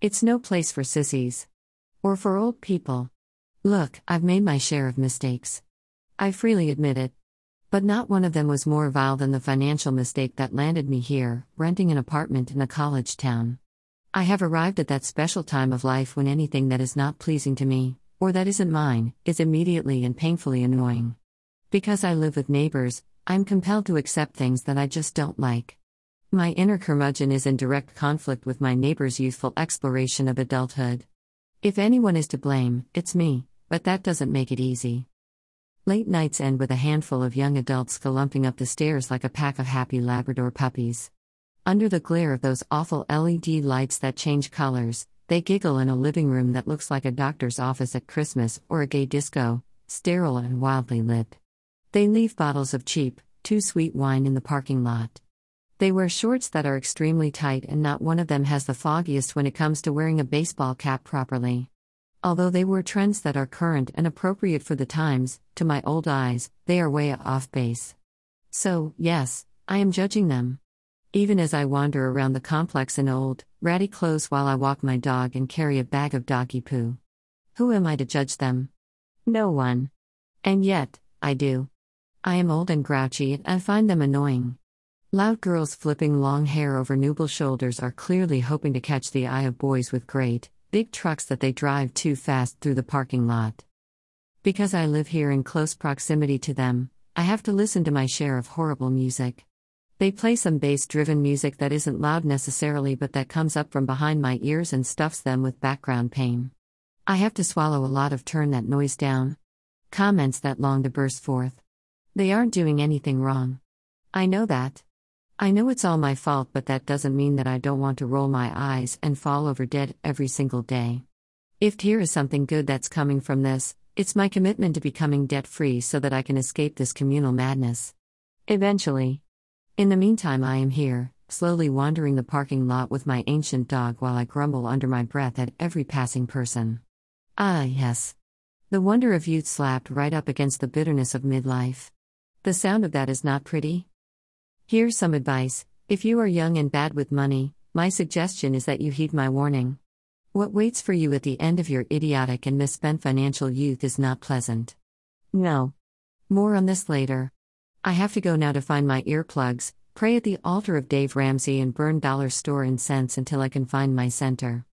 It's no place for sissies. Or for old people. Look, I've made my share of mistakes. I freely admit it. But not one of them was more vile than the financial mistake that landed me here, renting an apartment in a college town. I have arrived at that special time of life when anything that is not pleasing to me, or that isn't mine, is immediately and painfully annoying. Because I live with neighbors, I'm compelled to accept things that I just don't like. My inner curmudgeon is in direct conflict with my neighbor's youthful exploration of adulthood. If anyone is to blame, it's me, but that doesn't make it easy. Late nights end with a handful of young adults galumping up the stairs like a pack of happy Labrador puppies. Under the glare of those awful LED lights that change colors, they giggle in a living room that looks like a doctor's office at Christmas or a gay disco, sterile and wildly lit. They leave bottles of cheap, too sweet wine in the parking lot. They wear shorts that are extremely tight, and not one of them has the foggiest when it comes to wearing a baseball cap properly. Although they wear trends that are current and appropriate for the times, to my old eyes, they are way off base. So, yes, I am judging them. Even as I wander around the complex in old, ratty clothes while I walk my dog and carry a bag of doggy poo. Who am I to judge them? No one. And yet, I do. I am old and grouchy and I find them annoying. Loud girls flipping long hair over nubile shoulders are clearly hoping to catch the eye of boys with great, big trucks that they drive too fast through the parking lot. Because I live here in close proximity to them, I have to listen to my share of horrible music. They play some bass driven music that isn't loud necessarily but that comes up from behind my ears and stuffs them with background pain. I have to swallow a lot of turn that noise down. Comments that long to burst forth. They aren't doing anything wrong. I know that. I know it's all my fault, but that doesn't mean that I don't want to roll my eyes and fall over dead every single day. If here is something good that's coming from this, it's my commitment to becoming debt free so that I can escape this communal madness. Eventually. In the meantime, I am here, slowly wandering the parking lot with my ancient dog while I grumble under my breath at every passing person. Ah, yes. The wonder of youth slapped right up against the bitterness of midlife. The sound of that is not pretty. Here's some advice if you are young and bad with money, my suggestion is that you heed my warning. What waits for you at the end of your idiotic and misspent financial youth is not pleasant. No. More on this later. I have to go now to find my earplugs, pray at the altar of Dave Ramsey, and burn dollar store incense until I can find my center.